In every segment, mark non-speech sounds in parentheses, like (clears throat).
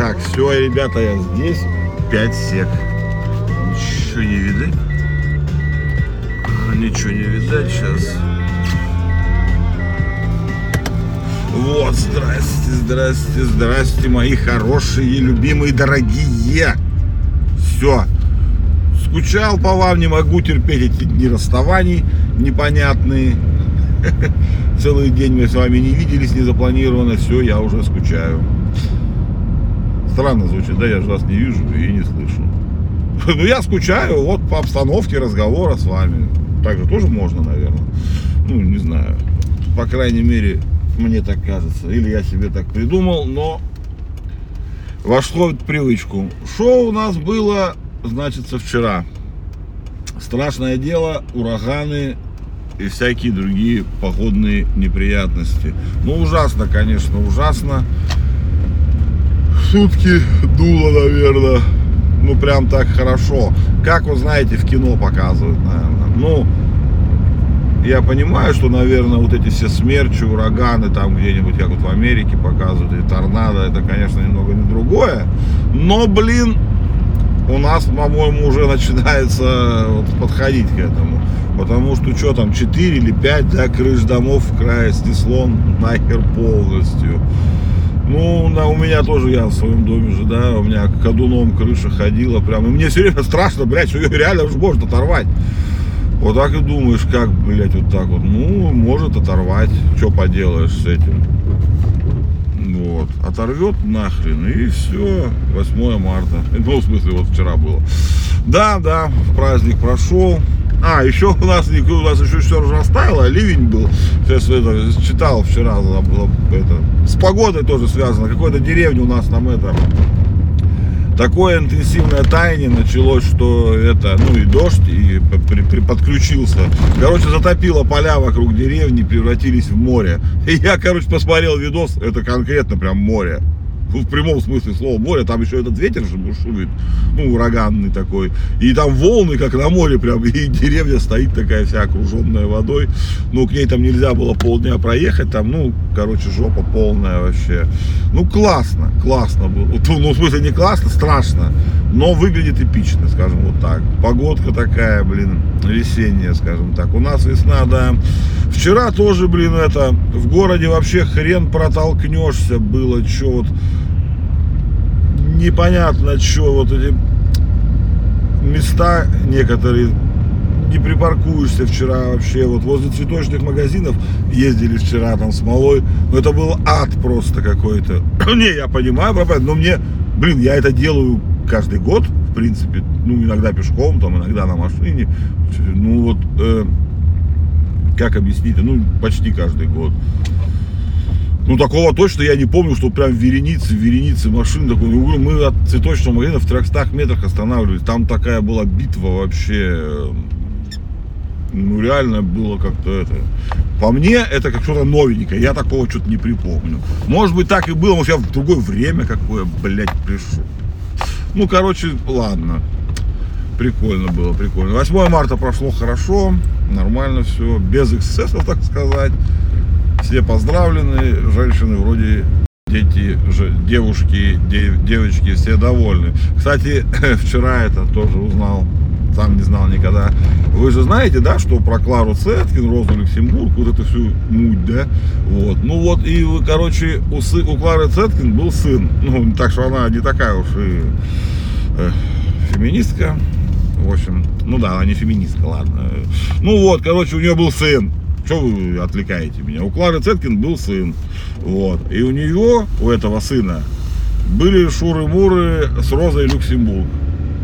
Так, все, ребята, я здесь. 5 сек. Ничего не видать. Ничего не видать сейчас. Вот, здрасте, здрасте, здрасте, мои хорошие, любимые, дорогие. Все. Скучал по вам, не могу терпеть эти дни расставаний непонятные. (laughs) Целый день мы с вами не виделись, не запланировано. Все, я уже скучаю. Странно звучит, да, я же вас не вижу и не слышу. (laughs) Ну, я скучаю вот по обстановке разговора с вами. Так же тоже можно, наверное. Ну, не знаю. По крайней мере, мне так кажется. Или я себе так придумал, но вошло в привычку. Шоу у нас было, значит, вчера. Страшное дело, ураганы и всякие другие походные неприятности. Ну, ужасно, конечно, ужасно. Сутки дуло, наверное. Ну, прям так хорошо. Как вы знаете, в кино показывают, наверное. Ну, я понимаю, что, наверное, вот эти все смерчи, ураганы там где-нибудь, как вот в Америке показывают, и торнадо, это, конечно, немного не другое. Но, блин, у нас, по-моему, уже начинается вот подходить к этому. Потому что что там, 4 или 5 да, крыш домов в крае снесло нахер полностью. Ну, на, у меня тоже, я в своем доме же, да, у меня кадуном крыша ходила прям. И мне все время страшно, блядь, что ее реально уж может оторвать. Вот так и думаешь, как, блядь, вот так вот. Ну, может оторвать. Что поделаешь с этим? Вот. Оторвет нахрен и все. 8 марта. (laughs) Ну, в смысле, вот вчера было. Да, да, праздник прошел. А, еще у нас, у нас еще все растаяло, ливень был. Сейчас это, читал вчера, это, с погодой тоже связано. Какой-то деревня у нас там это такое интенсивное таяние началось, что это, ну и дождь, и при, при, подключился. Короче, затопило поля вокруг деревни, превратились в море. И (laughs) я, короче, посмотрел видос, это конкретно прям море в прямом смысле слова море, там еще этот ветер же бушует, ну, ураганный такой, и там волны, как на море прям, (laughs) и деревня стоит такая вся окруженная водой, ну, к ней там нельзя было полдня проехать, там, ну, короче, жопа полная вообще, ну, классно, классно было, ну, в смысле, не классно, страшно, но выглядит эпично, скажем вот так, погодка такая, блин, весенняя, скажем так, у нас весна, да, вчера тоже, блин, это, в городе вообще хрен протолкнешься было, что вот, непонятно, что вот эти места некоторые не припаркуешься вчера вообще. Вот возле цветочных магазинов ездили вчера там с малой. Но это был ад просто какой-то. (clears throat) не, я понимаю, но мне, блин, я это делаю каждый год, в принципе. Ну, иногда пешком, там, иногда на машине. Ну, вот, э, как объяснить? Ну, почти каждый год. Ну, такого точно я не помню, что прям вереницы, вереницы машин такой. Ну, мы от цветочного магазина в 300 метрах останавливались. Там такая была битва вообще. Ну, реально было как-то это. По мне, это как что-то новенькое. Я такого что-то не припомню. Может быть, так и было. Может, я в другое время какое, блядь, пришел. Ну, короче, ладно. Прикольно было, прикольно. 8 марта прошло хорошо, нормально все, без эксцессов, так сказать. Все поздравлены, женщины вроде дети, девушки, девочки, все довольны. Кстати, (clears throat) вчера это тоже узнал, сам не знал никогда. Вы же знаете, да, что про Клару Цеткин, Розу Люксембург, вот эту всю муть, да? Вот. Ну вот, и, короче, у, сы, у Клары Цеткин был сын. Ну, так что она не такая уж и э, феминистка. В общем, ну да, она не феминистка, ладно. Ну вот, короче, у нее был сын. Что вы отвлекаете меня? У Клары Цеткин был сын. Вот. И у нее, у этого сына, были шуры-муры с Розой Люксембург.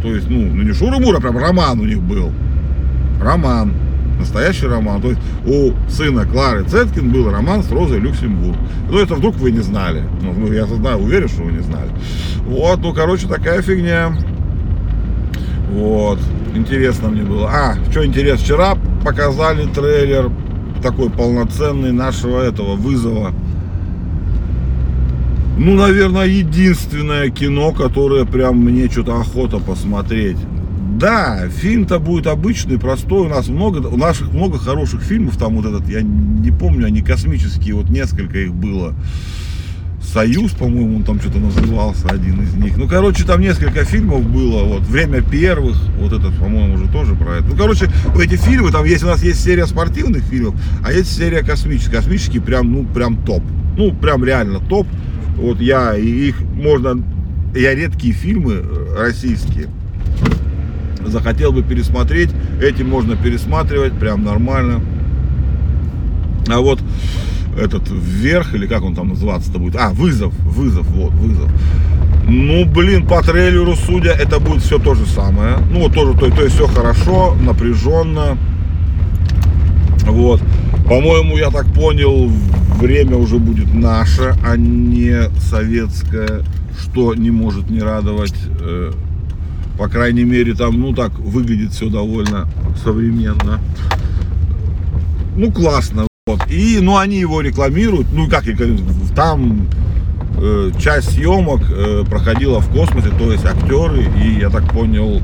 То есть, ну, ну не шуры-муры, а прям роман у них был. Роман. Настоящий роман. То есть у сына Клары Цеткин был роман с Розой Люксембург. Ну, это вдруг вы не знали. Ну, я знаю, уверен, что вы не знали. Вот, ну, короче, такая фигня. Вот. Интересно мне было. А, что интересно, вчера показали трейлер такой полноценный нашего этого вызова. Ну, наверное, единственное кино, которое прям мне что-то охота посмотреть. Да, фильм-то будет обычный, простой. У нас много, у наших много хороших фильмов. Там вот этот, я не помню, они космические, вот несколько их было. Союз, по-моему, он там что-то назывался, один из них. Ну, короче, там несколько фильмов было, вот, Время первых, вот этот, по-моему, уже тоже про это. Ну, короче, эти фильмы, там есть, у нас есть серия спортивных фильмов, а есть серия космических. Космические прям, ну, прям топ. Ну, прям реально топ. Вот я, и их можно, я редкие фильмы э, российские захотел бы пересмотреть, эти можно пересматривать, прям нормально. А вот этот вверх, или как он там называться-то будет, а, вызов, вызов, вот, вызов. Ну, блин, по трейлеру судя, это будет все то же самое. Ну, вот тоже, то, то есть все хорошо, напряженно. Вот. По-моему, я так понял, время уже будет наше, а не советское, что не может не радовать. Э, по крайней мере, там, ну так, выглядит все довольно современно. Ну, классно. И, ну, они его рекламируют. Ну, как там э, часть съемок э, проходила в космосе, то есть актеры и, я так понял,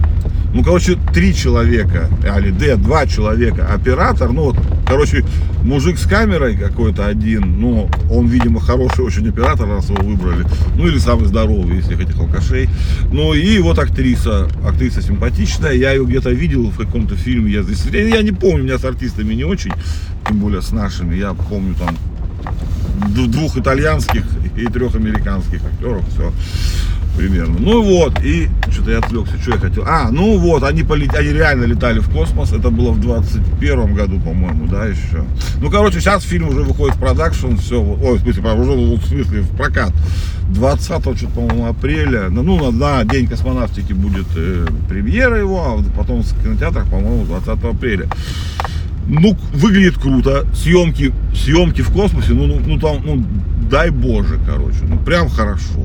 ну, короче, три человека, или Д, два человека, оператор, ну, вот, короче, мужик с камерой какой-то один, ну, он, видимо, хороший очень оператор, раз его выбрали, ну, или самый здоровый, если этих алкашей, ну, и вот актриса, актриса симпатичная, я ее где-то видел в каком-то фильме, я, я не помню, у меня с артистами не очень, тем более с нашими, я помню там двух итальянских и трех американских актеров, все примерно. Ну вот, и что-то я отвлекся, что я хотел. А, ну вот, они, полет... они реально летали в космос, это было в 21 году, по-моему, да, еще. Ну, короче, сейчас фильм уже выходит в продакшн, все, ой, в смысле, уже, в смысле, в прокат. 20 что-то, по-моему, апреля, ну, ну, на День космонавтики будет э, премьера его, а потом в кинотеатрах, по-моему, 20 апреля. Ну, выглядит круто, съемки, съемки в космосе, ну, ну, ну там, ну, дай боже, короче, ну, прям хорошо.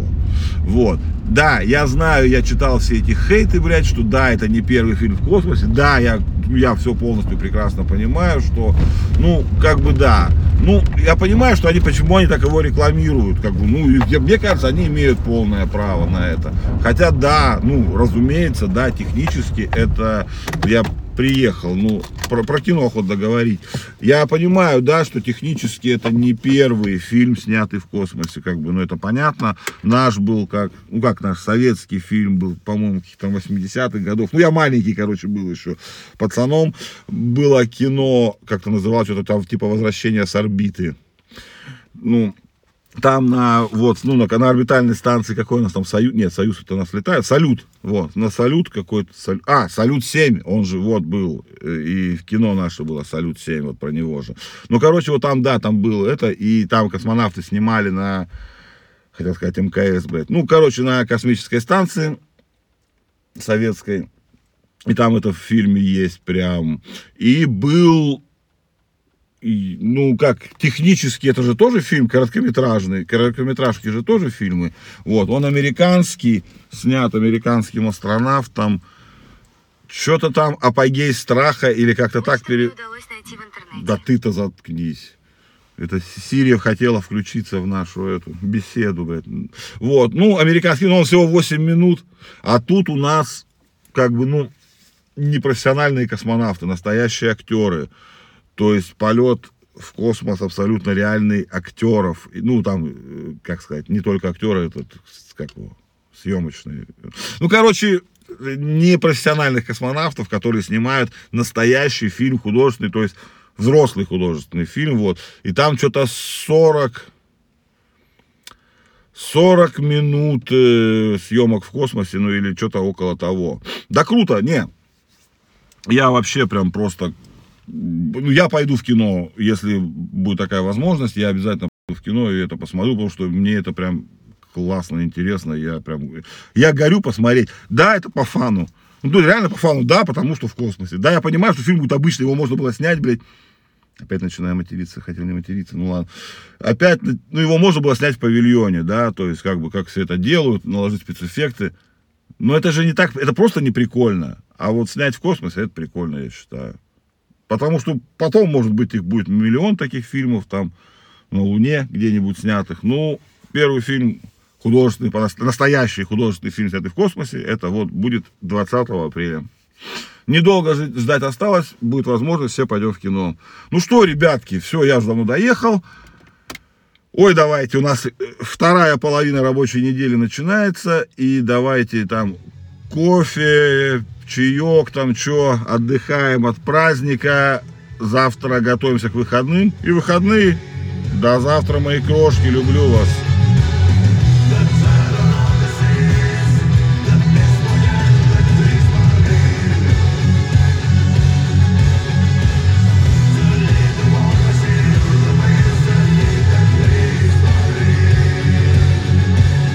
Вот. Да, я знаю, я читал все эти хейты, блядь, что да, это не первый фильм в космосе. Да, я, я все полностью прекрасно понимаю, что, ну, как бы да. Ну, я понимаю, что они, почему они так его рекламируют, как бы, ну, я, мне кажется, они имеют полное право на это. Хотя, да, ну, разумеется, да, технически это, я приехал, ну, про, про киноху договорить. Я понимаю, да, что технически это не первый фильм, снятый в космосе, как бы, ну, это понятно. Наш был как, ну, как наш советский фильм был, по-моему, каких-то 80-х годов. Ну, я маленький, короче, был еще пацаном. Было кино, как-то называлось, что-то там, типа «Возвращение с орбиты». Ну, там на, вот, ну, на, на орбитальной станции какой у нас там Союз, нет, Союз это у нас летает, Салют, вот, на Салют какой-то, а, Салют 7, он же, вот, был, э, и в кино наше было Салют 7, вот про него же. Ну, короче, вот там, да, там было это, и там космонавты снимали на, хотел сказать, МКС, блядь, ну, короче, на космической станции советской, и там это в фильме есть прям, и был ну, как, технически это же тоже фильм короткометражный, короткометражки же тоже фильмы. Вот, он американский, снят американским астронавтом. Что-то там апогей страха или как-то так пере... Да ты-то заткнись. Это Сирия хотела включиться в нашу эту беседу. Блядь. Вот, ну, американский, ну, он всего 8 минут, а тут у нас, как бы, ну, непрофессиональные космонавты, настоящие актеры. То есть полет в космос абсолютно реальный актеров. Ну, там, э, как сказать, не только актеры, этот, как его, съемочные. Ну, короче, не профессиональных космонавтов, которые снимают настоящий фильм художественный, то есть взрослый художественный фильм, вот. И там что-то 40, 40 минут э, съемок в космосе, ну или что-то около того. Да круто, не. Я вообще прям просто я пойду в кино, если будет такая возможность, я обязательно пойду в кино и это посмотрю, потому что мне это прям классно, интересно, я прям, я горю посмотреть. Да, это по фану, ну, реально по фану, да, потому что в космосе. Да, я понимаю, что фильм будет обычный, его можно было снять, блядь, Опять начинаю материться, хотел не материться, ну ладно. Опять, ну его можно было снять в павильоне, да, то есть как бы как все это делают, наложить спецэффекты. Но это же не так, это просто не прикольно. А вот снять в космосе, это прикольно, я считаю. Потому что потом, может быть, их будет миллион таких фильмов там на Луне где-нибудь снятых. Ну, первый фильм художественный, настоящий художественный фильм, снятый в космосе, это вот будет 20 апреля. Недолго ждать осталось, будет возможность, все пойдем в кино. Ну что, ребятки, все, я же давно доехал. Ой, давайте, у нас э, вторая половина рабочей недели начинается, и давайте там кофе, чаек, там что, отдыхаем от праздника, завтра готовимся к выходным, и выходные, до завтра, мои крошки, люблю вас.